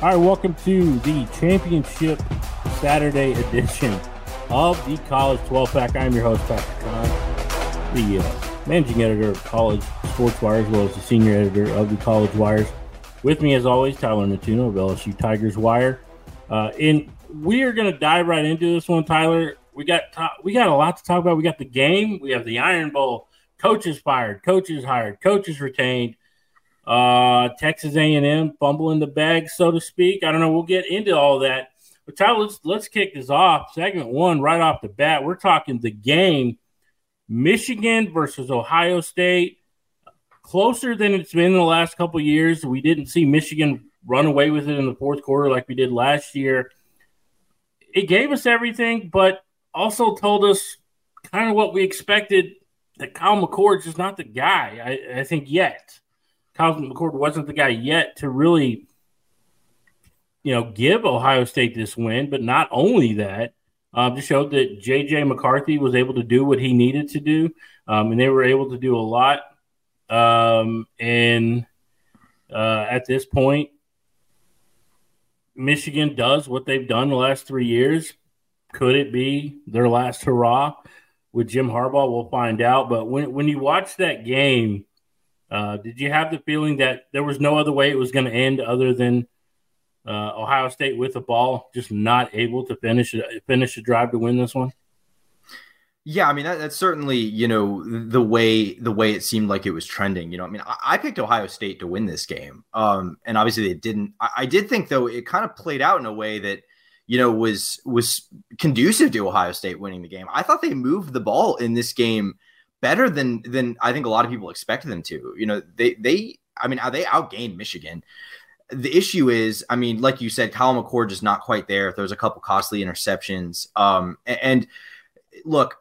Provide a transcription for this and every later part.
All right, welcome to the championship Saturday edition of the College 12 Pack. I'm your host, Patrick Kahn, the uh, managing editor of College Sports Wire, as well as the senior editor of the College Wires. With me, as always, Tyler Nettuno of LSU Tigers Wire. Uh, and we are going to dive right into this one, Tyler. We got we got a lot to talk about. We got the game. We have the Iron Bowl. Coaches fired. Coaches hired. Coaches retained. Uh, Texas A&M fumbling the bag, so to speak. I don't know. We'll get into all that. But Tyler, let's let's kick this off. Segment one, right off the bat, we're talking the game: Michigan versus Ohio State. Closer than it's been in the last couple years. We didn't see Michigan run away with it in the fourth quarter like we did last year. It gave us everything, but also told us kind of what we expected. That Kyle McCord is not the guy. I, I think yet. Kyle McCord wasn't the guy yet to really, you know, give Ohio State this win. But not only that, um, just showed that J.J. McCarthy was able to do what he needed to do, um, and they were able to do a lot. Um, and uh, at this point, Michigan does what they've done the last three years. Could it be their last hurrah with Jim Harbaugh? We'll find out. But when when you watch that game uh, did you have the feeling that there was no other way it was going to end other than uh, Ohio State with the ball just not able to finish finish a drive to win this one? Yeah, I mean that, that's certainly you know the way the way it seemed like it was trending. You know, I mean I, I picked Ohio State to win this game, um, and obviously it didn't. I, I did think though it kind of played out in a way that you know was was conducive to Ohio State winning the game. I thought they moved the ball in this game better than than I think a lot of people expected them to. You know, they they I mean, they outgained Michigan. The issue is, I mean, like you said, Kyle McCord is not quite there. There's a couple costly interceptions. Um, and look,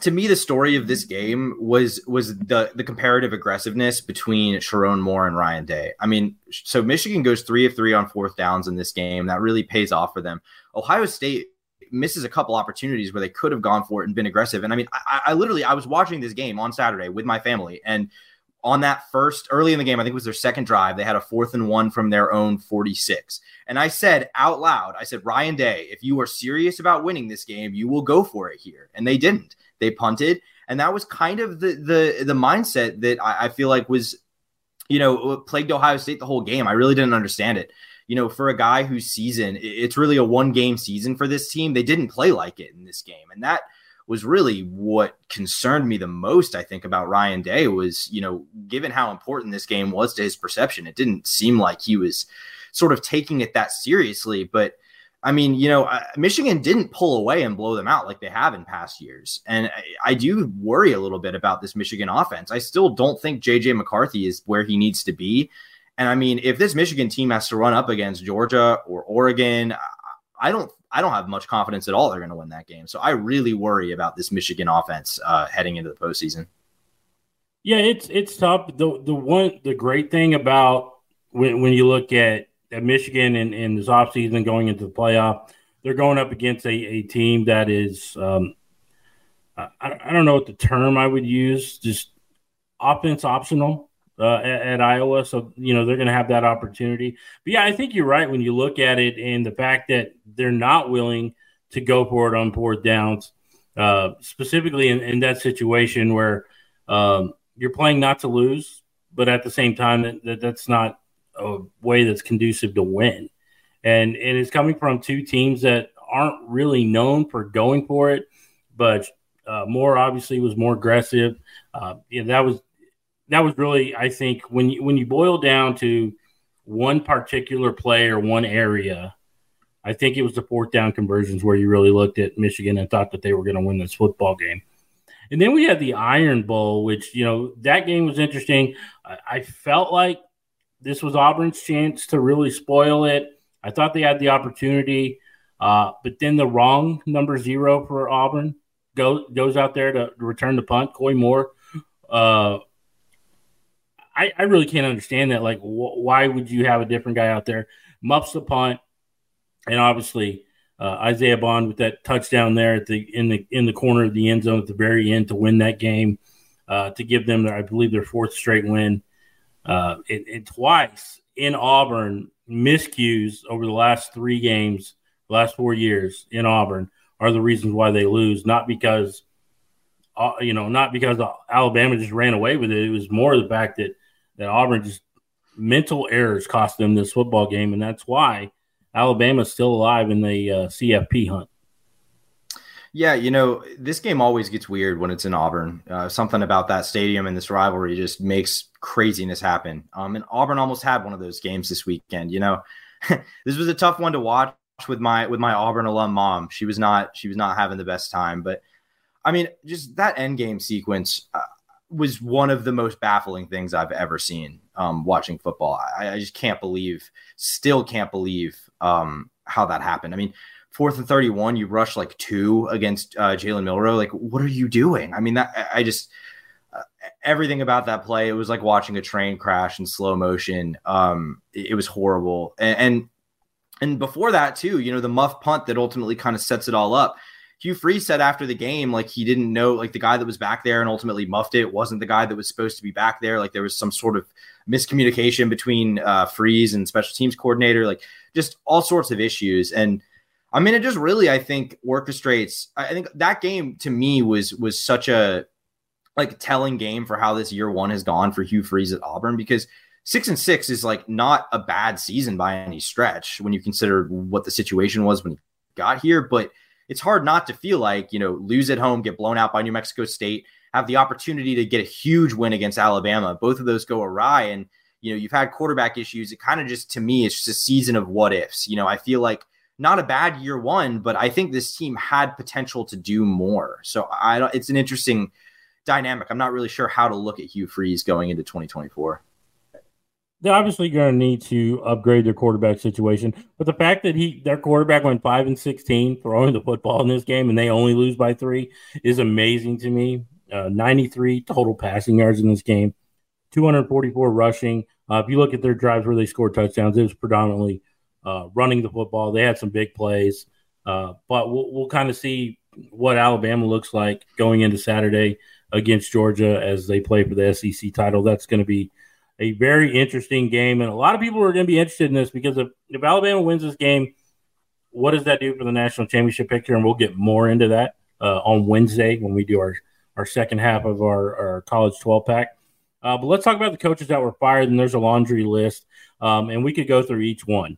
to me, the story of this game was was the the comparative aggressiveness between Sherrone Moore and Ryan Day. I mean, so Michigan goes three of three on fourth downs in this game. That really pays off for them. Ohio State misses a couple opportunities where they could have gone for it and been aggressive. And I mean, I, I literally I was watching this game on Saturday with my family, and on that first early in the game, I think it was their second drive, they had a fourth and one from their own 46. And I said out loud, I said, Ryan Day, if you are serious about winning this game, you will go for it here. And they didn't. They punted. And that was kind of the the the mindset that I, I feel like was, you know, plagued Ohio State the whole game. I really didn't understand it you know, for a guy whose season, it's really a one game season for this team. They didn't play like it in this game. And that was really what concerned me the most, I think, about Ryan Day was, you know, given how important this game was to his perception, it didn't seem like he was sort of taking it that seriously. But I mean, you know, Michigan didn't pull away and blow them out like they have in past years. And I, do worry a little bit about this Michigan offense. I still don't think JJ McCarthy is where he needs to be. And I mean, if this Michigan team has to run up against Georgia or Oregon, I don't I don't have much confidence at all they're going to win that game. So I really worry about this Michigan offense uh, heading into the postseason. Yeah, it's it's tough. The the one the great thing about when when you look at, at Michigan and, and this offseason going into the playoff, they're going up against a, a team that is um, I, I don't know what the term I would use, just offense optional uh, at, at, Iowa. So, you know, they're going to have that opportunity. But yeah, I think you're right when you look at it and the fact that they're not willing to go for it on fourth downs, uh, specifically in, in, that situation where um, you're playing not to lose, but at the same time, that, that, that's not a way that's conducive to win. And, and it's coming from two teams that aren't really known for going for it, but uh, Moore obviously was more aggressive. Uh, yeah, that was that was really, I think, when you when you boil down to one particular play or one area, I think it was the fourth down conversions where you really looked at Michigan and thought that they were going to win this football game. And then we had the Iron Bowl, which you know that game was interesting. I, I felt like this was Auburn's chance to really spoil it. I thought they had the opportunity, uh, but then the wrong number zero for Auburn goes goes out there to, to return the punt. Koy Moore uh, I, I really can't understand that. Like, wh- why would you have a different guy out there? Muffs the punt, and obviously uh, Isaiah Bond with that touchdown there at the in the in the corner of the end zone at the very end to win that game, uh, to give them their I believe their fourth straight win, uh, and, and twice in Auburn miscues over the last three games, last four years in Auburn are the reasons why they lose, not because, uh, you know, not because Alabama just ran away with it. It was more the fact that, that Auburn just mental errors cost them this football game. And that's why Alabama's still alive in the uh, CFP hunt. Yeah, you know, this game always gets weird when it's in Auburn. Uh, something about that stadium and this rivalry just makes craziness happen. Um, and Auburn almost had one of those games this weekend. You know, this was a tough one to watch with my with my Auburn alum mom. She was not she was not having the best time, but I mean, just that end game sequence uh, was one of the most baffling things I've ever seen um, watching football. I, I, just can't believe, still can't believe um, how that happened. I mean, fourth and 31, you rush like two against uh, Jalen Milroe. Like, what are you doing? I mean, that I just uh, everything about that play, it was like watching a train crash in slow motion. Um, it, it was horrible. And, and and before that too, you know, the muff punt that ultimately kind of sets it all up. Hugh Freeze said after the game, like he didn't know, like the guy that was back there and ultimately muffed it wasn't the guy that was supposed to be back there. Like there was some sort of miscommunication between uh, Freeze and special teams coordinator, like just all sorts of issues. And I mean, it just really, I think, orchestrates. I think that game to me was was such a like telling game for how this year one has gone for Hugh Freeze at Auburn because six and six is like not a bad season by any stretch when you consider what the situation was when he got here. But it's hard not to feel like you know lose at home, get blown out by New Mexico State, have the opportunity to get a huge win against Alabama. Both of those go awry, and you know you've had quarterback issues. It kind of just to me, it's just a season of what ifs. You know, I feel like not a bad year one, but I think this team had potential to do more. So I don't. It's an interesting dynamic. I'm not really sure how to look at Hugh Freeze going into 2024. They're obviously going to need to upgrade their quarterback situation, but the fact that he their quarterback went five and 16 throwing the football in this game and they only lose by three is amazing to me. Uh, 93 total passing yards in this game, 244 rushing. Uh, if you look at their drives where they scored touchdowns, it was predominantly uh, running the football. They had some big plays, uh, but we'll, we'll kind of see what Alabama looks like going into Saturday against Georgia as they play for the SEC title. That's going to be a very interesting game, and a lot of people are going to be interested in this because if, if Alabama wins this game, what does that do for the national championship picture? And we'll get more into that uh, on Wednesday when we do our our second half of our, our college 12 pack. Uh, but let's talk about the coaches that were fired, and there's a laundry list, um, and we could go through each one.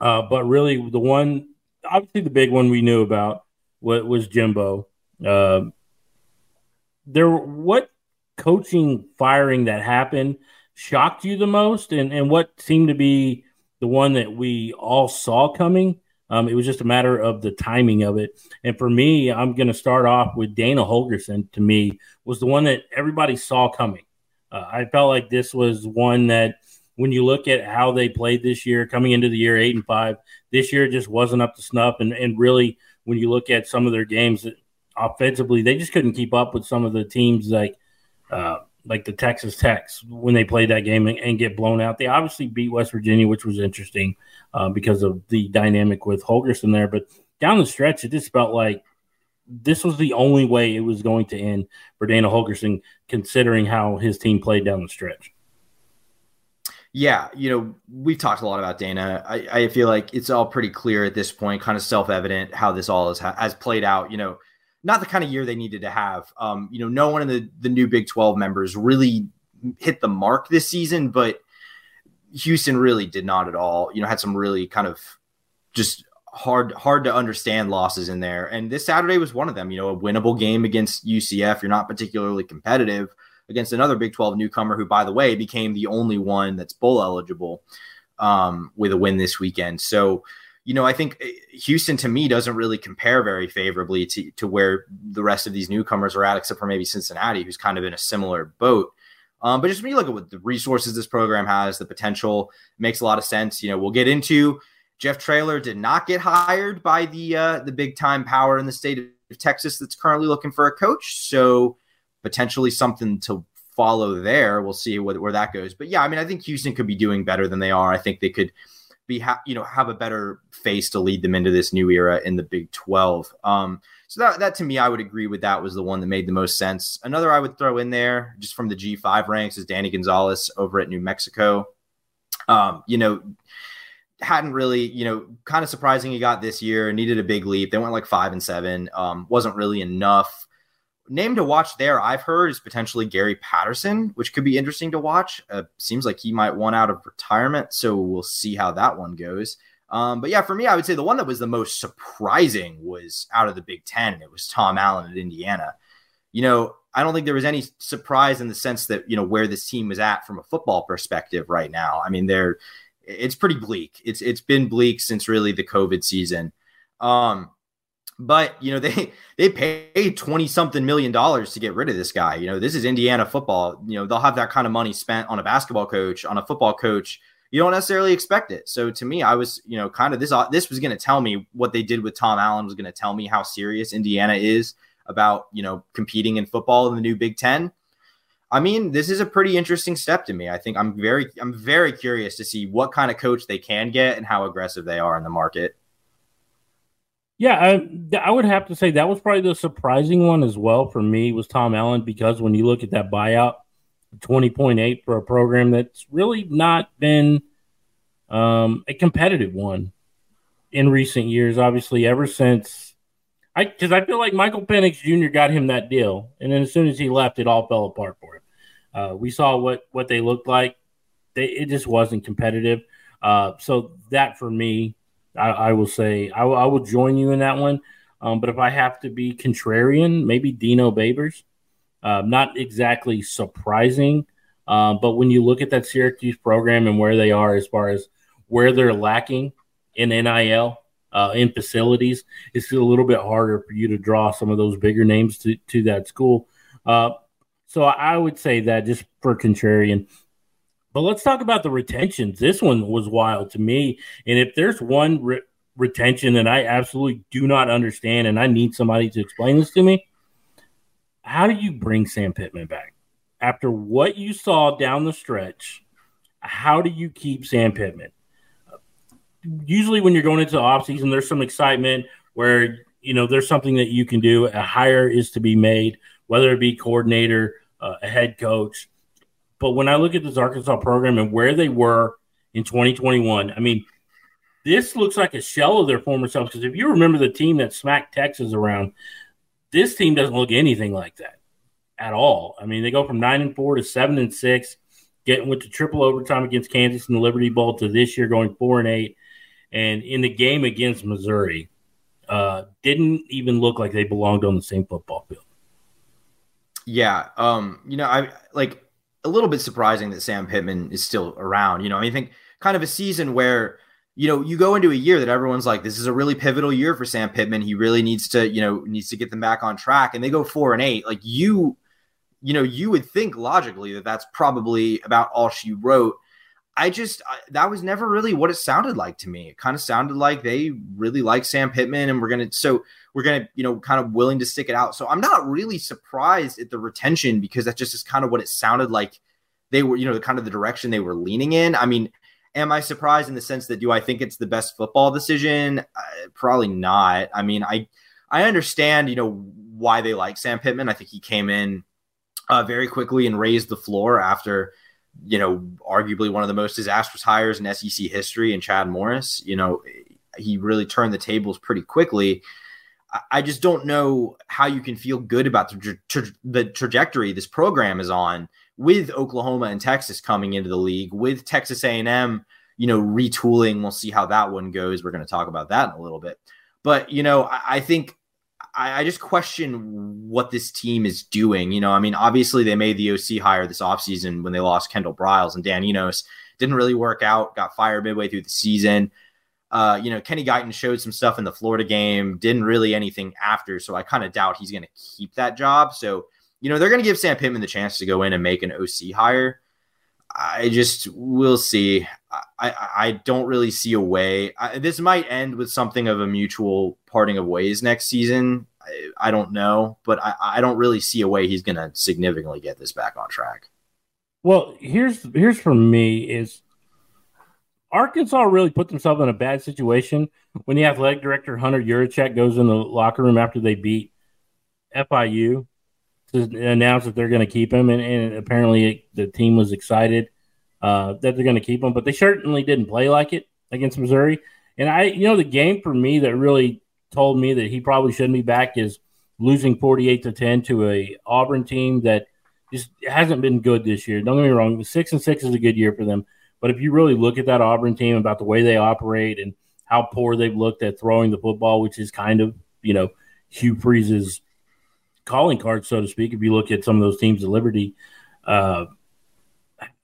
Uh, but really, the one, obviously, the big one we knew about was, was Jimbo. Uh, there, what coaching firing that happened shocked you the most, and and what seemed to be the one that we all saw coming? Um, it was just a matter of the timing of it. And for me, I'm going to start off with Dana Holgorsen. To me, was the one that everybody saw coming. Uh, I felt like this was one that when you look at how they played this year, coming into the year eight and five, this year just wasn't up to snuff. And, and really, when you look at some of their games offensively, they just couldn't keep up with some of the teams like uh, like the Texas Techs when they played that game and, and, get blown out. They obviously beat West Virginia, which was interesting uh, because of the dynamic with Holgorsen there. But down the stretch, it just felt like this was the only way it was going to end for Dana Holgorsen, considering how his team played down the stretch. Yeah, you know, we've talked a lot about Dana. I, I feel like it's all pretty clear at this point, kind of self evident how this all has, has played out. You know, not the kind of year they needed to have. Um, you know, no one in the, the new Big 12 members really hit the mark this season, but Houston really did not at all. You know, had some really kind of just hard hard to understand losses in there. And this Saturday was one of them. You know, a winnable game against UCF. You're not particularly competitive against another Big 12 newcomer who, by the way, became the only one that's bowl eligible um, with a win this weekend. So, you know, I think eh, Houston to me doesn't really compare very favorably to, to where the rest of these newcomers are at, except for maybe Cincinnati, who's kind of in a similar boat. Um, but just when you look at what the resources this program has, the potential makes a lot of sense. You know, we'll get into Jeff Traylor did not get hired by the uh, the big time power in the state of Texas that's currently looking for a coach. So potentially something to follow there. We'll see what, where that goes. But yeah, I mean, I think Houston could be doing better than they are. I think they could be, ha- you know, have a better face to lead them into this new era in the Big 12. Um, so that, that to me, I would agree with that was the one that made the most sense. Another I would throw in there just from the G5 ranks is Danny Gonzales over at New Mexico. Um, you know, hadn't really, you know, kind of surprising he got this year, needed a big leap. They went like five and seven, um, wasn't really enough. Name to watch there, I've heard, is potentially Gary Patterson, which could be interesting to watch. Uh, seems like he might want out of retirement, so we'll see how that one goes. Um, but yeah, for me, I would say the one that was the most surprising was out of the Big Ten, and it was Tom Allen at Indiana. You know, I don't think there was any surprise in the sense that you know where this team was at from a football perspective right now. I mean, they're it's pretty bleak. It's it's been bleak since really the COVID season. Um, but you know they they paid 20 something million dollars to get rid of this guy. You know this is indiana football. You know they'll have that kind of money spent on a basketball coach on a football coach. You don't necessarily expect it. So to me i was you know kind of this this was going to tell me what they did with tom allen was going to tell me how serious indiana is about you know competing in football in the new big 10 I mean, this is a pretty interesting step to me. I think I'm very, I'm very curious to see what kind of coach they can get and how aggressive they are in the market. Yeah, I, I would have to say that was probably the surprising one as well for me was Tom Allen because when you look at that buyout, twenty point eight for a program that's really not been um, a competitive one in recent years. Obviously, ever since I because I feel like Michael Penix Jr. got him that deal, and then as soon as he left, it all fell apart for him. Uh, we saw what what they looked like. They, it just wasn't competitive. Uh, so that for me, I, I will say I, I, will join you in that one. Um, but if I have to be contrarian, maybe Dino Babers. Uh, not exactly surprising, uh, but when you look at that Syracuse program and where they are as far as where they're lacking in NIL, uh, in facilities, it's a little bit harder for you to draw some of those bigger names to, to that school. Uh, so I would say that just for contrarian. But let's talk about the retentions. This one was wild to me. And if there's one re- retention that I absolutely do not understand, and I need somebody to explain this to me, how do you bring Sam Pittman back after what you saw down the stretch? How do you keep Sam Pittman? Usually, when you're going into the offseason, there's some excitement where you know there's something that you can do. A hire is to be made, whether it be coordinator uh, a head coach. But when I look at this Arkansas program and where they were in 2021, I mean, this looks like a shell of their former selves. Because if you remember the team that smacked Texas around, this team doesn't look anything like that at all. I mean, they go from nine and four to seven and six, getting with the triple overtime against Kansas in the Liberty Bowl to this year going four and eight. And in the game against Missouri, uh, didn't even look like they belonged on the same football field. Yeah. Um, you know, I like a little bit surprising that Sam Pittman is still around. You know, I think kind of a season where, you know, you go into a year that everyone's like, this is a really pivotal year for Sam Pittman. He really needs to, you know, needs to get them back on track. And they go four and eight. Like you, you know, you would think logically that that's probably about all she wrote. I just I, that was never really what it sounded like to me. It kind of sounded like they really like Sam Pittman, and we're gonna so we're gonna you know kind of willing to stick it out. So I'm not really surprised at the retention because that just is kind of what it sounded like they were you know the kind of the direction they were leaning in. I mean, am I surprised in the sense that do I think it's the best football decision? Uh, probably not. I mean, I I understand you know why they like Sam Pittman. I think he came in uh, very quickly and raised the floor after you know, arguably one of the most disastrous hires in SEC history, and Chad Morris. You know, he really turned the tables pretty quickly. I just don't know how you can feel good about the, tra- the trajectory this program is on with Oklahoma and Texas coming into the league, with Texas A&M, you know, retooling. We'll see how that one goes. We're going to talk about that in a little bit. But, you know, I, I think I, I, just question what this team is doing. You know, I mean, obviously they made the OC hire this offseason when they lost Kendall Briles and Dan Enos. Didn't really work out, got fired midway through the season. Uh, you know, Kenny Guiton showed some stuff in the Florida game, didn't really anything after. So I kind of doubt he's going to keep that job. So, you know, they're going to give Sam Pittman the chance to go in and make an OC hire. I just will see. I, I don't really see a way. I, this might end with something of a mutual parting of ways next season. I, I don't know, but I, I don't really see a way he's going to significantly get this back on track. Well, here's here's for me is Arkansas really put themselves in a bad situation when the athletic director Hunter Yurachek goes in the locker room after they beat FIU to announce that they're going to keep him, and, and apparently it, the team was excited uh, that they're going to keep him, but they certainly didn't play like it against Missouri. And I, you know, the game for me that really told me that he probably shouldn't be back is losing 48 to 10 to a Auburn team that just hasn't been good this year. Don't get me wrong, six and six is a good year for them. But if you really look at that Auburn team about the way they operate and how poor they've looked at throwing the football, which is kind of, you know, Hugh Freeze's calling card, so to speak. If you look at some of those teams at Liberty, uh,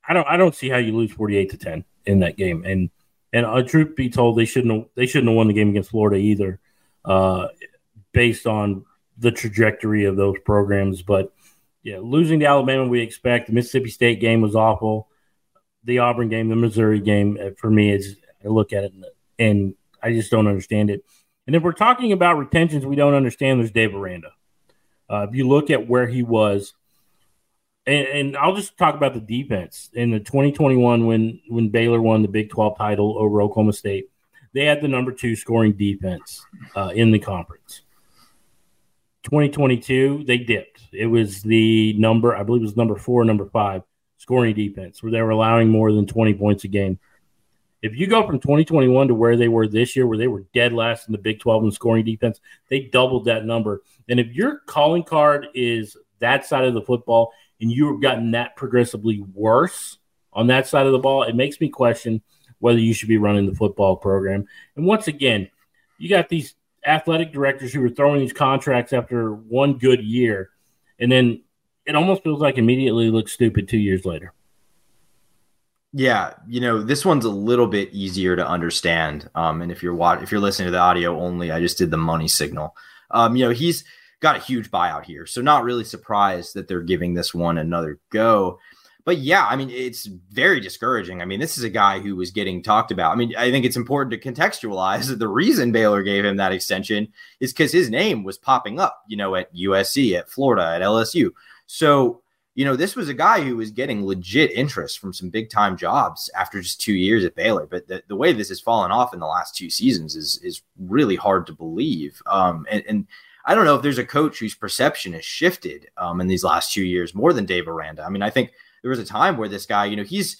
I don't I don't see how you lose forty eight to ten in that game. And and uh, truth be told, they shouldn't have, they shouldn't have won the game against Florida either, uh, based on the trajectory of those programs. But yeah, losing to Alabama, we expect. The Mississippi State game was awful. The Auburn game, the Missouri game, uh, for me, is I look at it and, and I just don't understand it. And if we're talking about retentions, we don't understand. There's Dave Aranda. Uh, if you look at where he was, and, and, I'll just talk about the defense in the 2021 when when Baylor won the Big 12 title over Oklahoma State, they had the number two scoring defense uh, in the conference. 2022, they dipped. It was the number, I believe it was number four, number five scoring defense, where they were allowing more than 20 points a game. If you go from 2021 to where they were this year, where they were dead last in the Big 12 in scoring defense, they doubled that number. And if your calling card is that side of the football and you have gotten that progressively worse on that side of the ball, it makes me question whether you should be running the football program. And once again, you got these athletic directors who are throwing these contracts after one good year, and then it almost feels like immediately looks stupid two years later. Yeah, you know, this one's a little bit easier to understand. Um, and if you're watching, if you're listening to the audio only, I just did the money signal. Um, you know, he's got a huge buyout here, so not really surprised that they're giving this one another go. But yeah, I mean, it's very discouraging. I mean, this is a guy who was getting talked about. I mean, I think it's important to contextualize that the reason Baylor gave him that extension is because his name was popping up, you know, at USC, at Florida, at LSU. So you know, this was a guy who was getting legit interest from some big time jobs after just two years at Baylor. But the, the way this has fallen off in the last two seasons is is really hard to believe. Um, and, and I don't know if there's a coach whose perception has shifted um, in these last two years more than Dave Aranda. I mean, I think there was a time where this guy, you know, he's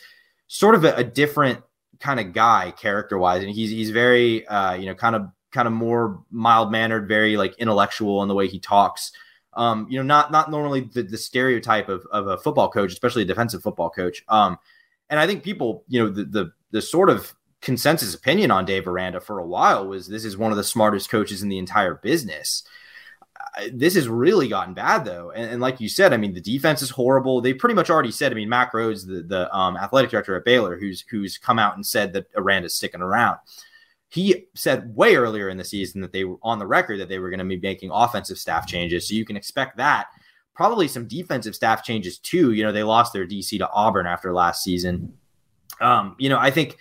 sort of a, a different kind of guy character wise, and he's he's very, uh, you know, kind of kind of more mild mannered, very like intellectual in the way he talks um, you know, not not normally the, the stereotype of, of a football coach, especially a defensive football coach. Um, and I think people, you know, the the the sort of consensus opinion on Dave Aranda for a while was this is one of the smartest coaches in the entire business. this has really gotten bad though, and, and, like you said, I mean the defense is horrible. They pretty much already said. I mean, Mack Rhoades, the the um, athletic director at Baylor, who's who's come out and said that Aranda's sticking around he said way earlier in the season that they were on the record that they were going to be making offensive staff changes. So you can expect that. Probably some defensive staff changes too. You know, they lost their DC to Auburn after last season. Um, you know, I think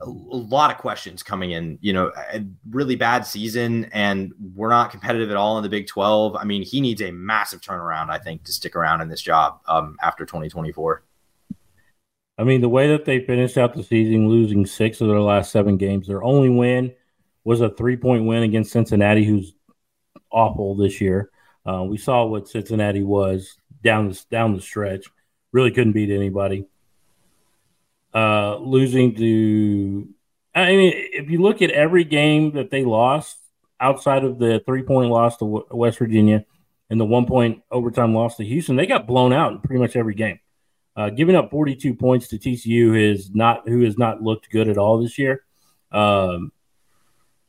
a, lot of questions coming in. You know, a really bad season, and we're not competitive at all in the Big 12. I mean, he needs a massive turnaround, I think, to stick around in this job um, after 2024. I mean, the way that they finished out the season, losing six of their last seven games, their only win was a three point win against Cincinnati, who's awful this year. Uh, we saw what Cincinnati was down the, down the stretch. Really couldn't beat anybody. Uh, losing to, I mean, if you look at every game that they lost outside of the three point loss to West Virginia and the one point overtime loss to Houston, they got blown out in pretty much every game. Uh, giving up 42 points to TCU is not who has not looked good at all this year. Um,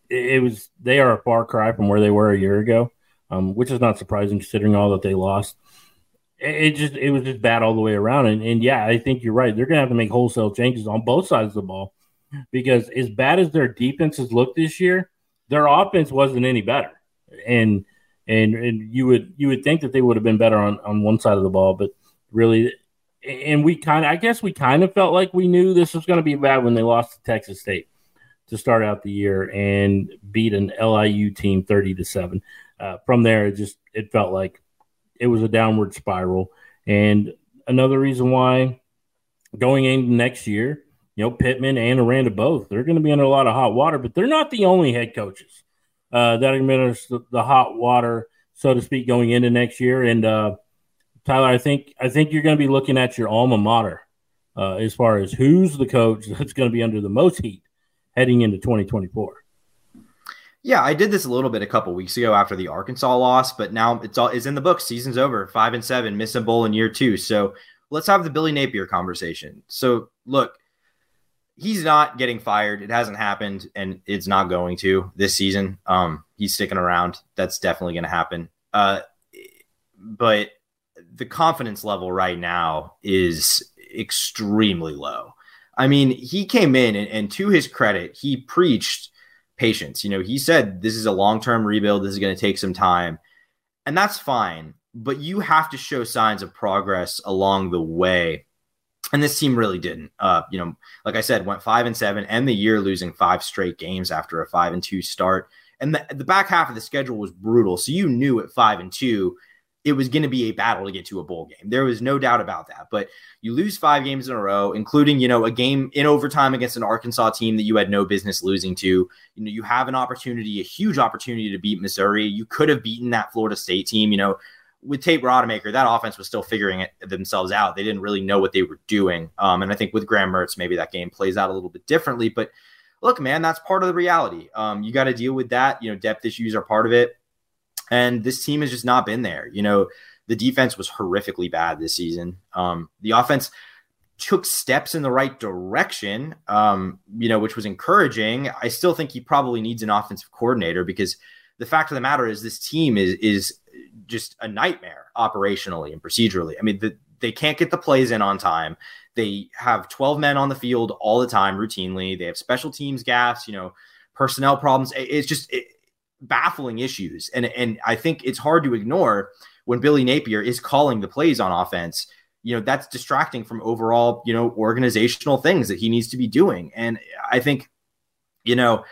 it, it, was they are a far cry from where they were a year ago, um, which is not surprising considering all that they lost. It, it, just it was just bad all the way around, and, and yeah, I think you're right. They're gonna have to make wholesale changes on both sides of the ball because as bad as their defense has looked this year, their offense wasn't any better, and and and you would you would think that they would have been better on on one side of the ball, but really and we kind of, I guess we kind of felt like we knew this was going to be bad when they lost to Texas State to start out the year and beat an LIU team 30 to 7. Uh, from there, it just, it felt like it was a downward spiral. And another reason why going into next year, you know, Pittman and Aranda both, they're going to be under a lot of hot water, but they're not the only head coaches uh, that are to the hot water, so to speak, going into next year. And, uh, Tyler, I think I think you're going to be looking at your alma mater uh, as far as who's the coach that's going to be under the most heat heading into 2024. Yeah, I did this a little bit a couple weeks ago after the Arkansas loss, but now it's all is in the book. Season's over, five and seven, miss a bowl in year two. So let's have the Billy Napier conversation. So look, he's not getting fired. It hasn't happened, and it's not going to this season. Um, he's sticking around. That's definitely going to happen. Uh, but the confidence level right now is extremely low. I mean, he came in and, and to his credit, he preached patience. You know, he said this is a long term rebuild. This is going to take some time, and that's fine. But you have to show signs of progress along the way. And this team really didn't. Uh, you know, like I said, went five and seven, and the year losing five straight games after a five and two start. And the, the back half of the schedule was brutal. So you knew at five and two it was going to be a battle to get to a bowl game. There was no doubt about that. But you lose five games in a row, including, you know, a game in overtime against an Arkansas team that you had no business losing to. You know, you have an opportunity, a huge opportunity to beat Missouri. You could have beaten that Florida State team. You know, with Tate Rodemaker, that offense was still figuring it themselves out. They didn't really know what they were doing. Um, and I think with Graham Mertz, maybe that game plays out a little bit differently. But look, man, that's part of the reality. Um, you got to deal with that. You know, depth issues are part of it. And this team has just not been there. You know, the defense was horrifically bad this season. Um, the offense took steps in the right direction, um, you know, which was encouraging. I still think he probably needs an offensive coordinator because the fact of the matter is this team is is just a nightmare operationally and procedurally. I mean, the, they can't get the plays in on time. They have 12 men on the field all the time routinely. They have special teams gaps, you know, personnel problems. It's just it, baffling issues. And and I think it's hard to ignore when Billy Napier is calling the plays on offense. You know, that's distracting from overall, you know, organizational things that he needs to be doing. And I think, you know,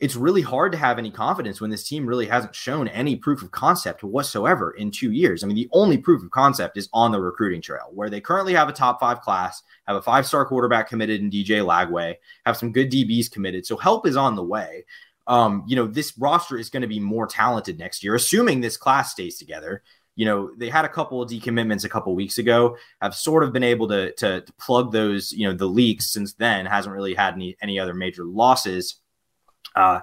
it's really hard to have any confidence when this team really hasn't shown any proof of concept whatsoever in two years. I mean, the only proof of concept is on the recruiting trail, where they currently have a top five class, have a five star quarterback committed in DJ Lagway, have some good DBs committed. So help is on the way um, you know, this roster is going to be more talented next year, assuming this class stays together. You know, they had a couple of decommitments a couple weeks ago. Have sort of been able to, to, to plug those, you know, the leaks since then. Hasn't really had any any other major losses. Uh,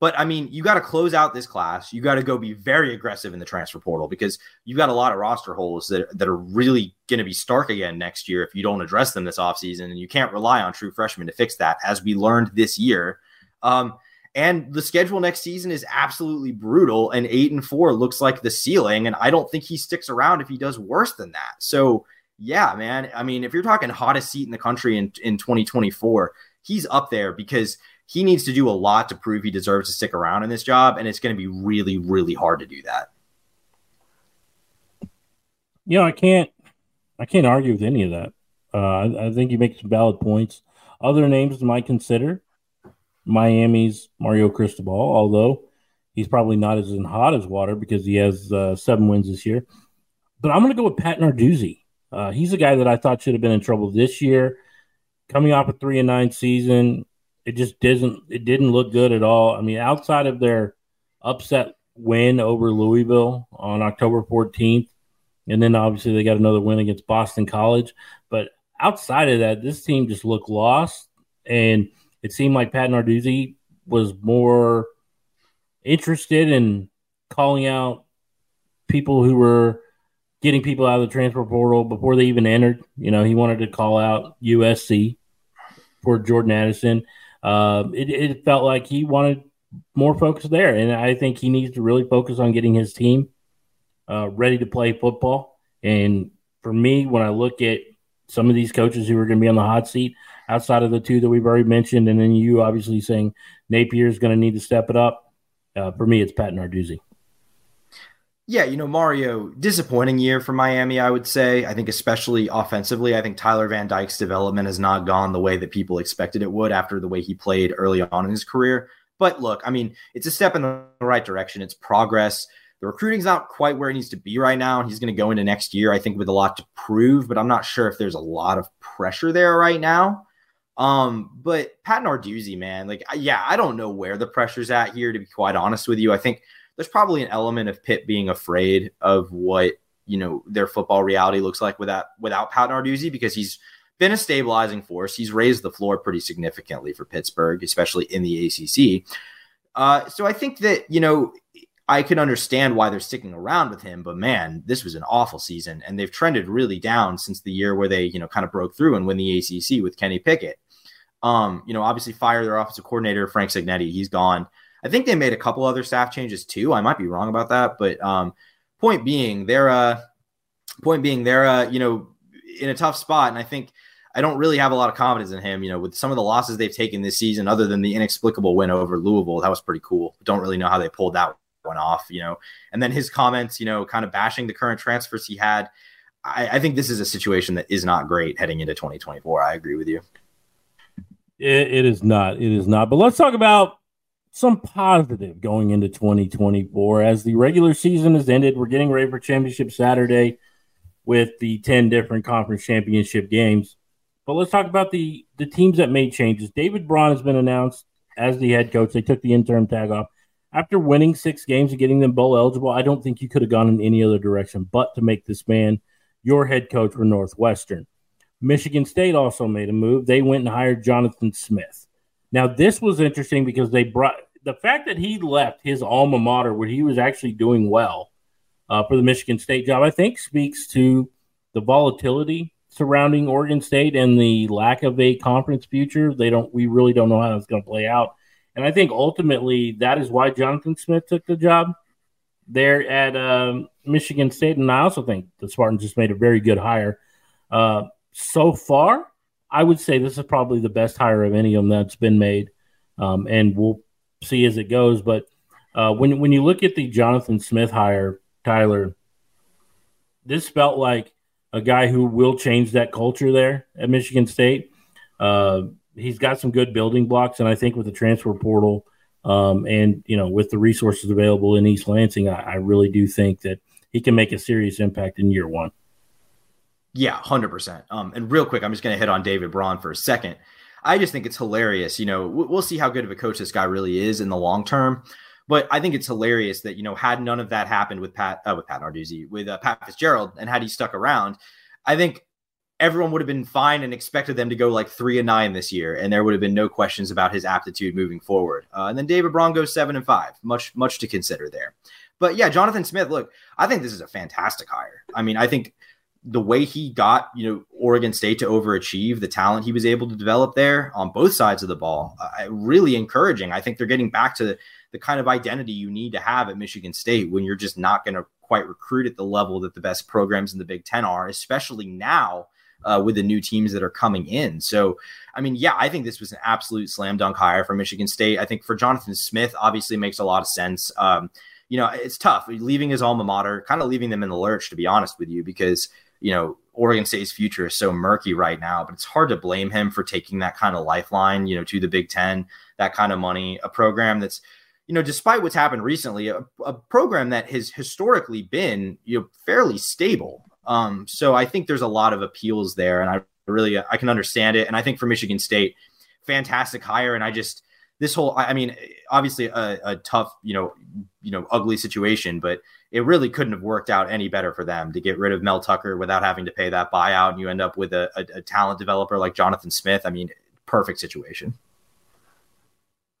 but I mean, you got to close out this class. You got to go be very aggressive in the transfer portal because you've got a lot of roster holes that, that are really going to be stark again next year if you don't address them this offseason. And you can't rely on true freshmen to fix that, as we learned this year. Um, and the schedule next season is absolutely brutal. And eight and four looks like the ceiling. And I don't think he sticks around if he does worse than that. So, yeah, man. I mean, if you're talking hottest seat in the country in, in 2024, he's up there because he needs to do a lot to prove he deserves to stick around in this job. And it's going to be really, really hard to do that. You know, I can't, I can't argue with any of that. Uh, I, I think you make some valid points. Other names might consider Miami's Mario Cristobal, although he's probably not as in hot as water because he has uh, seven wins this year. But I'm going to go with Pat Narduzzi. Uh, he's a guy that I thought should have been in trouble this year. Coming off a three and nine season, it just doesn't. It didn't look good at all. I mean, outside of their upset win over Louisville on October 14th, and then obviously they got another win against Boston College. But outside of that, this team just looked lost and it seemed like Pat Narduzzi was more interested in calling out people who were getting people out of the transfer portal before they even entered. You know, he wanted to call out USC for Jordan Addison. Uh, it, it, felt like he wanted more focus there, and I think he needs to really focus on getting his team uh, ready to play football. And for me, when I look at some of these coaches who are going to be on the hot seat, outside of the two that we've already mentioned, and then you obviously saying Napier is going to need to step it up. Uh, for me, it's Pat Narduzzi. Yeah, you know, Mario, disappointing year for Miami, I would say. I think, especially offensively, I think Tyler Van Dyke's development has not gone the way that people expected it would after the way he played early on in his career. But look, I mean, it's a step in the right direction. It's progress. The recruiting's not quite where it needs to be right now. And he's going to go into next year, I think, with a lot to prove, but I'm not sure if there's a lot of pressure there right now. Um, but Pat Narduzzi, man, like, yeah, I don't know where the pressure's at here, to be quite honest with you. I think there's probably an element of Pitt being afraid of what, you know, their football reality looks like without, without Pat Narduzzi because he's been a stabilizing force. He's raised the floor pretty significantly for Pittsburgh, especially in the ACC. Uh, so I think that you know I can understand why they're sticking around with him, but man, this was an awful season, and they've trended really down since the year where they, you know, kind of broke through and win the ACC with Kenny Pickett. Um, you know, obviously fire their offensive coordinator Frank Cignetti, he's gone. I think they made a couple other staff changes too. I might be wrong about that, but um, point being, they're uh, point being they're uh, you know, in a tough spot, and I think I don't really have a lot of confidence in him. You know, with some of the losses they've taken this season, other than the inexplicable win over Louisville, that was pretty cool. Don't really know how they pulled that one off, you know, and then his comments, you know, kind of bashing the current transfers he had. I, I think this is a situation that is not great heading into 2024. I agree with you. It, it is not. It is not. But let's talk about some positive going into 2024 as the regular season has ended. We're getting ready for championship Saturday with the 10 different conference championship games. But let's talk about the the teams that made changes. David Braun has been announced as the head coach. They took the interim tag off after winning six games and getting them bowl eligible, I don't think you could have gone in any other direction but to make this man your head coach for Northwestern. Michigan State also made a move. They went and hired Jonathan Smith. Now, this was interesting because they brought the fact that he left his alma mater where he was actually doing well uh, for the Michigan State job, I think speaks to the volatility surrounding Oregon State and the lack of a conference future. They don't, we really don't know how it's going to play out. And I think ultimately that is why Jonathan Smith took the job there at um, Michigan State. And I also think the Spartans just made a very good hire. Uh, so far, I would say this is probably the best hire of any of them that's been made. Um, and we'll see as it goes. But uh, when, when you look at the Jonathan Smith hire, Tyler, this felt like a guy who will change that culture there at Michigan State. Uh, he's got some good building blocks, and I think with the transfer portal um, and you know with the resources available in East Lansing, I, I really do think that he can make a serious impact in year one. Yeah, hundred um, percent. And real quick, I'm just going to hit on David Braun for a second. I just think it's hilarious. You know, we'll see how good of a coach this guy really is in the long term. But I think it's hilarious that you know had none of that happened with Pat uh, with Pat Narduzzi with uh, Pat Fitzgerald and had he stuck around, I think everyone would have been fine and expected them to go like three and nine this year, and there would have been no questions about his aptitude moving forward. Uh, and then David Braun goes seven and five, much much to consider there. But yeah, Jonathan Smith, look, I think this is a fantastic hire. I mean, I think the way he got you know Oregon State to overachieve, the talent he was able to develop there on both sides of the ball, uh, really encouraging. I think they're getting back to the kind of identity you need to have at Michigan State when you're just not going to quite recruit at the level that the best programs in the Big Ten are, especially now uh, with the new teams that are coming in. So, I mean, yeah, I think this was an absolute slam dunk hire for Michigan State. I think for Jonathan Smith, obviously makes a lot of sense. Um, you know, it's tough leaving his alma mater, kind of leaving them in the lurch, to be honest with you, because, you know, Oregon State's future is so murky right now, but it's hard to blame him for taking that kind of lifeline, you know, to the Big Ten, that kind of money, a program that's, you know, despite what's happened recently, a, a program that has historically been, you know, fairly stable. Um, so I think there's a lot of appeals there, and I really I can understand it. And I think for Michigan State, fantastic hire. And I just this whole I mean, obviously a, a tough you know you know ugly situation, but it really couldn't have worked out any better for them to get rid of Mel Tucker without having to pay that buyout, and you end up with a, a, a talent developer like Jonathan Smith. I mean, perfect situation.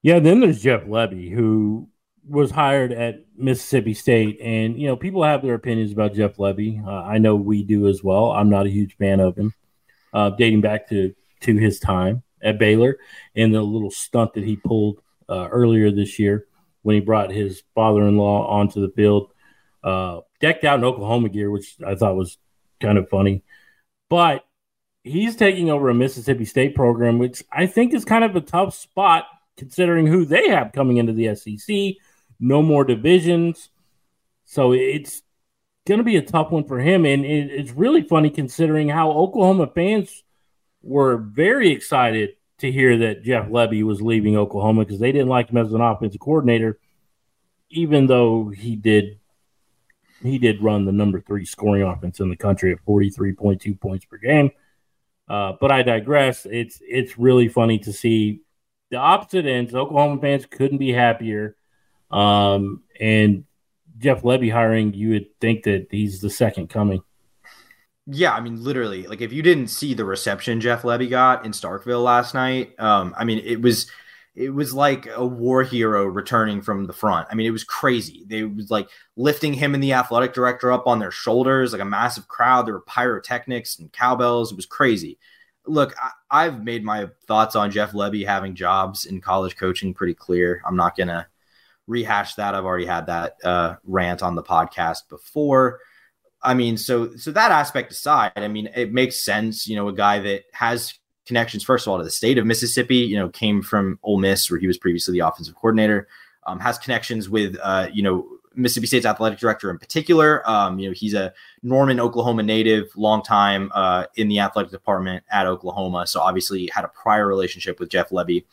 Yeah, then there's Jeff Lebby, who was hired at Mississippi State, and you know people have their opinions about Jeff Lebby. Uh, I know we do as well. I'm not a huge fan of him, uh, dating back to to his time at Baylor and the little stunt that he pulled uh, earlier this year when he brought his father-in-law onto the field, uh, decked out in Oklahoma gear, which I thought was kind of funny. But he's taking over a Mississippi State program, which I think is kind of a tough spot considering who they have coming into the SEC no more divisions. So it's going to be a tough one for him. And it's really funny considering how Oklahoma fans were very excited to hear that Jeff Lebby was leaving Oklahoma because they didn't like him as an offensive coordinator, even though he did he did run the number three scoring offense in the country at 43.2 points per game. Uh, but I digress. It's it's really funny to see the opposite ends. Oklahoma fans couldn't be happier um, and Jeff Lebby hiring, you would think that he's the second coming. Yeah, I mean, literally, like if you didn't see the reception Jeff Lebby got in Starkville last night, um, I mean, it was it was like a war hero returning from the front. I mean, it was crazy. They was like lifting him and the athletic director up on their shoulders, like a massive crowd. There were pyrotechnics and cowbells. It was crazy. Look, I, have made my thoughts on Jeff Lebby having jobs in college coaching pretty clear. I'm not gonna rehash that. I've already had that uh, rant on the podcast before. I mean, so so that aspect aside, I mean, it makes sense. You know, a guy that has connections, first of all, to the state of Mississippi, you know, came from Ole Miss, where he was previously the offensive coordinator, um, has connections with, uh, you know, Mississippi State's athletic director in particular. Um, you know, he's a Norman, Oklahoma native, long time uh, in the athletic department at Oklahoma. So obviously had a prior relationship with Jeff Lebby.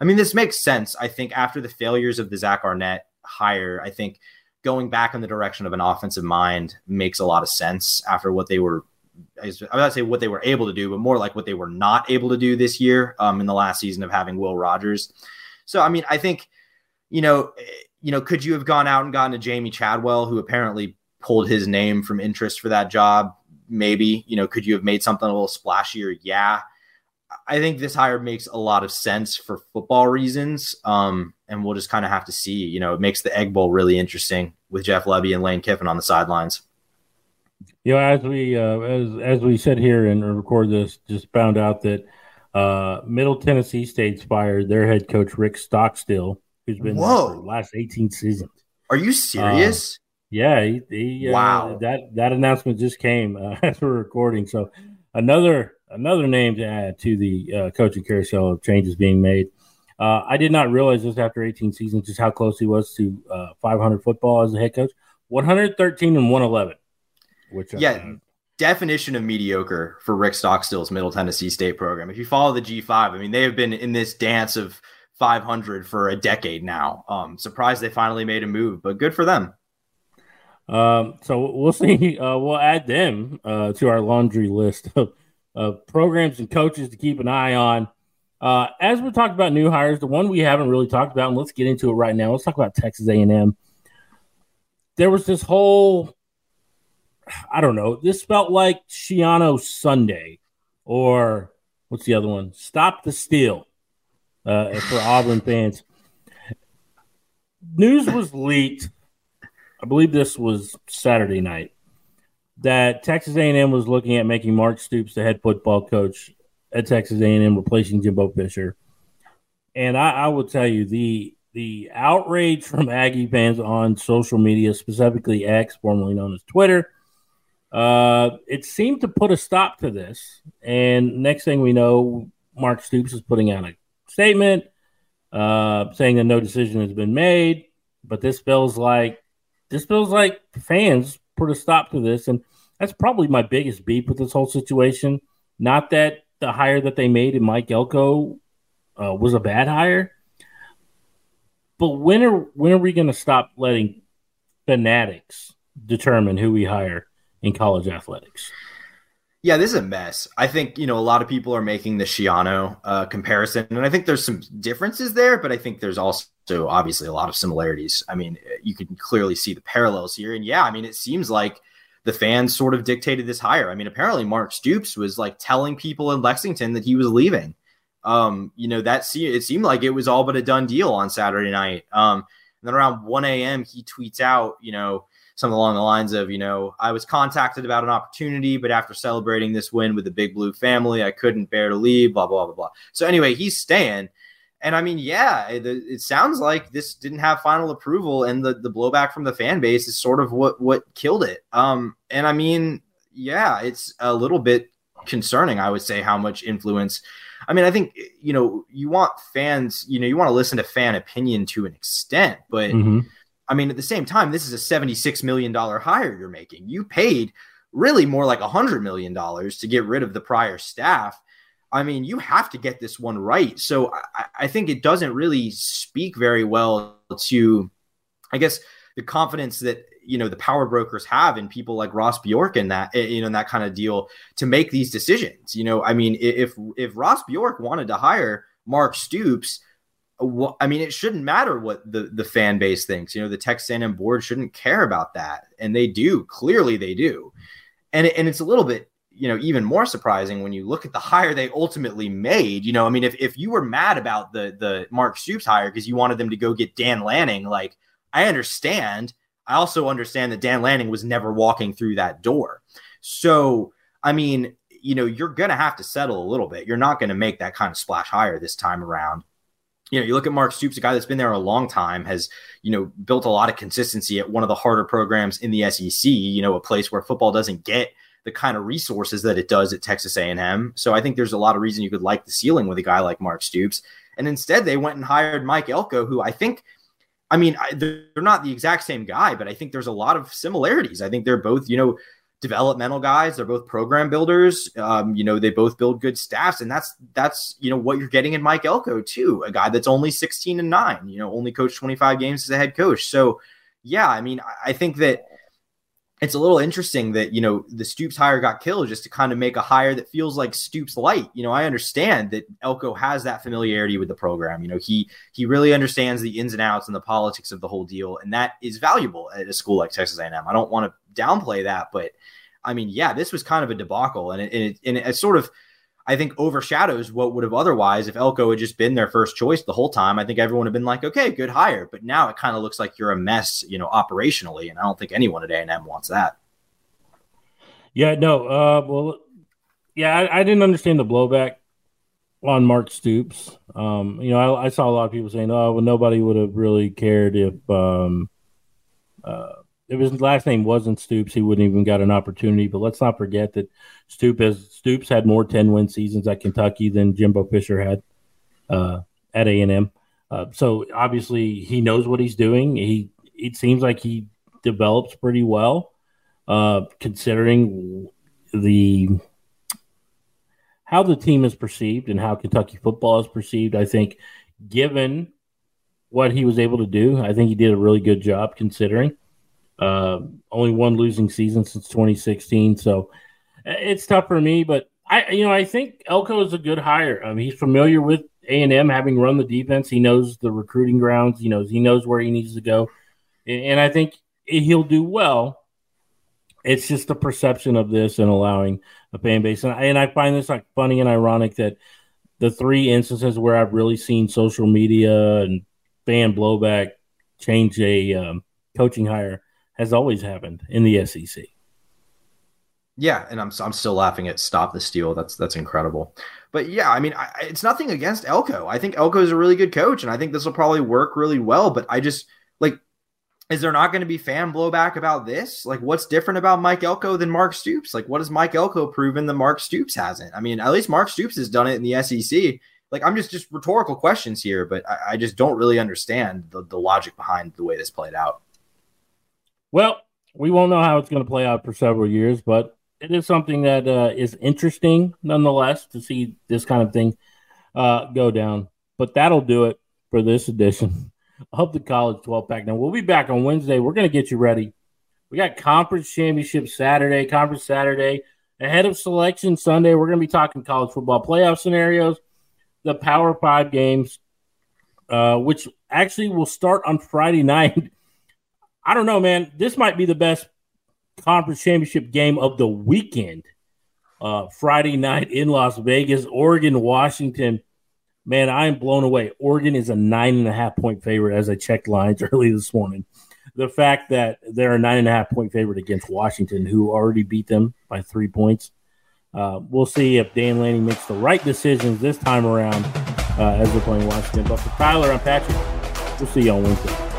I mean, this makes sense. I think after the failures of the Zach Arnett hire, I think – going back in the direction of an offensive mind makes a lot of sense after what they were I was not say what they were able to do, but more like what they were not able to do this year um, in the last season of having Will Rogers. So, I mean, I think, you know, you know, could you have gone out and gotten a Jamey Chadwell, who apparently pulled his name from interest for that job? Maybe, you know, could you have made something a little splashier? Yeah. I think this hire makes a lot of sense for football reasons. Um, and we'll just kind of have to see. You know, it makes the Egg Bowl really interesting with Jeff Lebby and Lane Kiffin on the sidelines. You know, as we uh, as as we sit here and record this, just found out that uh, Middle Tennessee State's fired their head coach Rick Stockstill, who's been Whoa. the last eighteen seasons. Are you serious? Uh, yeah, he, he, uh, wow. that that announcement just came uh, as we're recording. So another another name to add to the uh, coaching carousel of changes being made. Uh, I did not realize this after 18 seasons just how close he was to uh, 500 football as a head coach. 113 and 111. Which yeah, uh, definition of mediocre for Rick Stockstill's Middle Tennessee State program. If you follow the G5, I mean they have been in this dance of 500 for a decade now. Um, surprised they finally made a move, but good for them. Um, so we'll see. Uh, we'll add them uh, to our laundry list of of programs and coaches to keep an eye on. Uh, as we talked about new hires, the one we haven't really talked about, and let's get into it right now. Let's talk about Texas A&M. There was this whole, I don't know, this felt like Schiano Sunday, or what's the other one? Stop the Steal uh, for Auburn fans. News was leaked. I believe this was Saturday night that Texas A&M was looking at making Mark Stoops the head football coach at Texas A&M, replacing Jimbo Fisher. And I, I will tell you the the outrage from Aggie fans on social media, specifically X, formerly known as Twitter, uh, it seemed to put a stop to this. And next thing we know, Mark Stoops is putting out a statement uh, saying that no decision has been made. But this feels like this feels like fans put a stop to this, and that's probably my biggest beef with this whole situation. Not that the hire that they made in Mike Elko uh, was a bad hire, but when are when are we going to stop letting fanatics determine who we hire in college athletics? Yeah, this is a mess. I think you know a lot of people are making the Schiano uh, comparison, and I think there's some differences there, but I think there's also obviously a lot of similarities. I mean, you can clearly see the parallels here, and yeah, I mean, it seems like the fans sort of dictated this hire. I mean, apparently Mark Stoops was like telling people in Lexington that he was leaving. Um, you know, that se- it seemed like it was all but a done deal on Saturday night. Um, and then around 1 a.m., he tweets out, you know, something along the lines of, you know, I was contacted about an opportunity, but after celebrating this win with the Big Blue family, I couldn't bear to leave, blah, blah, blah, blah. So anyway, he's staying. And I mean, yeah, it, it, sounds like this didn't have final approval, and the, the blowback from the fan base is sort of what what killed it. Um, and I mean, yeah, it's a little bit concerning, I would say, how much influence. I mean, I think you know you want fans, you know, you want to listen to fan opinion to an extent, but mm-hmm. I mean, at the same time, this is a seventy-six million dollar hire you're making. You paid really more like a hundred million dollars to get rid of the prior staff I mean, you have to get this one right. So I, I, think it doesn't really speak very well to, I guess, the confidence that you know the power brokers have in people like Ross Bjork and that eh, you know that kind of deal to make these decisions. You know, I mean, if if Ross Bjork wanted to hire Mark Stoops. I mean, it shouldn't matter what the, the fan base thinks. You know, the Texas A&M board shouldn't care about that, and they do. Clearly, they do and, and it's a little bit you know, even more surprising when you look at the hire they ultimately made. You know, I mean, if, if you were mad about the the Mark Stoops hire because you wanted them to go get Dan Lanning, like I understand. I also understand that Dan Lanning was never walking through that door. So, I mean, you know, you're to have to settle a little bit. You're not to make that kind of splash hire this time around. You know, you look at Mark Stoops, a guy that's been there a long time, has, you know, built a lot of consistency at one of the harder programs in the SEC, you know, a place where football doesn't get the kind of resources that it does at Texas A&M. So I think there's a lot of reason you could like the ceiling with a guy like Mark Stoops. And instead, they went and hired Mike Elko, who I think, I mean, they're not the exact same guy, but I think there's a lot of similarities. I think they're both, you know, developmental guys. They're both program builders. Um, you know, they both build good staffs, and that's that's you know what you're getting in Mike Elko too, a guy that's only 16 and nine. You know, only coached 25 games as a head coach. So, yeah, I mean, I think that it's a little interesting that you know the Stoops hire got killed just to kind of make a hire that feels like Stoops light. You know, I understand that Elko has that familiarity with the program. You know, he he really understands the ins and outs and the politics of the whole deal, and that is valuable at a school like Texas A&M. I don't want to downplay that, but I mean, yeah, this was kind of a debacle, and it, and it, and it sort of I think overshadows what would have otherwise if Elko had just been their first choice the whole time. I think everyone would have been like, okay, good hire. But now it kind of looks like you're a mess, you know, operationally, and I don't think anyone at A and M wants that. Yeah, no. Uh, well, yeah, I, I, didn't understand the blowback on Mark Stoops. Um, you know, I, I, saw a lot of people saying, "Oh, well, nobody would have really cared if um, uh, if his last name wasn't Stoops, he wouldn't even got an opportunity. But let's not forget that Stoops has, Stoops had more ten win seasons at Kentucky than Jimbo Fisher had uh, at A and M. Uh, so obviously he knows what he's doing. He it seems like he develops pretty well, uh, considering the how the team is perceived and how Kentucky football is perceived. I think, given what he was able to do, I think he did a really good job considering. Uh, only one losing season since 2016, so uh, it's tough for me. But I, you know, I think Elko is a good hire. I mean, he's familiar with A and M, having run the defense. He knows the recruiting grounds. He knows he knows where he needs to go, and I think he'll do well. It's just the perception of this and allowing a fan base, and I, and I find this like funny and ironic that the three instances where I've really seen social media and fan blowback change a um, coaching hire has always happened in the SEC. Yeah, and I'm I'm still laughing at stop the steal. That's that's incredible. But yeah, I mean, I, it's nothing against Elko. I think Elko is a really good coach, and I think this will probably work really well. But I just like, is there not going to be fan blowback about this? Like, what's different about Mike Elko than Mark Stoops? Like, what has Mike Elko proven that Mark Stoops hasn't? I mean, at least Mark Stoops has done it in the SEC. Like, I'm just just rhetorical questions here, but I, I just don't really understand the, the logic behind the way this played out. Well, we won't know how it's going to play out for several years, but it is something that uh, is interesting nonetheless to see this kind of thing uh, go down. But that'll do it for this edition of the College 12 Pack. Now, we'll be back on Wednesday. We're going to get you ready. We got Conference Championship Saturday, Conference Saturday. Ahead of Selection Sunday, we're going to be talking college football playoff scenarios, the Power Five games, uh, which actually will start on Friday night. I don't know, man. This might be the best conference championship game of the weekend. Uh, Friday night in Las Vegas, Oregon, Washington. Man, I am blown away. Oregon is a nine and a half point favorite as I checked lines early this morning. The fact that they're a nine and a half point favorite against Washington, who already beat them by three points. Uh, we'll see if Dan Lanning makes the right decisions this time around uh, as they're playing Washington. But for Tyler, I'm Patrick. We'll see you on Wednesday.